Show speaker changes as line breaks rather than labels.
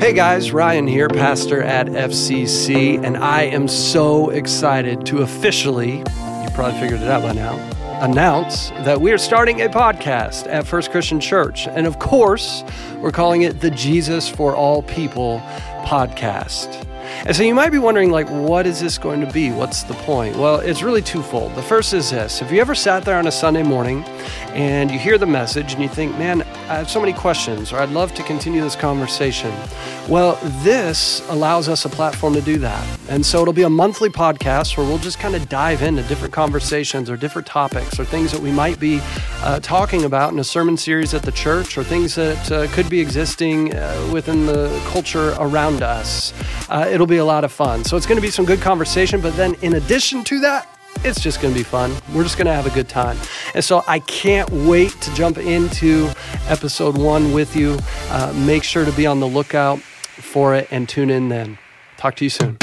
Hey guys, Ryan here, pastor at FCC, and I am so excited to officially, you probably figured it out by now, announce that we are starting a podcast at First Christian Church. And of course, we're calling it the Jesus for All People podcast. And so you might be wondering, like, what is this going to be? What's the point? Well, it's really twofold. The first is this Have you ever sat there on a Sunday morning and you hear the message and you think, man, I have so many questions, or I'd love to continue this conversation? Well, this allows us a platform to do that. And so it'll be a monthly podcast where we'll just kind of dive into different conversations or different topics or things that we might be uh, talking about in a sermon series at the church or things that uh, could be existing uh, within the culture around us. Uh, it'll be a lot of fun. So it's going to be some good conversation. But then in addition to that, it's just going to be fun. We're just going to have a good time. And so I can't wait to jump into episode one with you. Uh, make sure to be on the lookout for it and tune in then. Talk to you soon.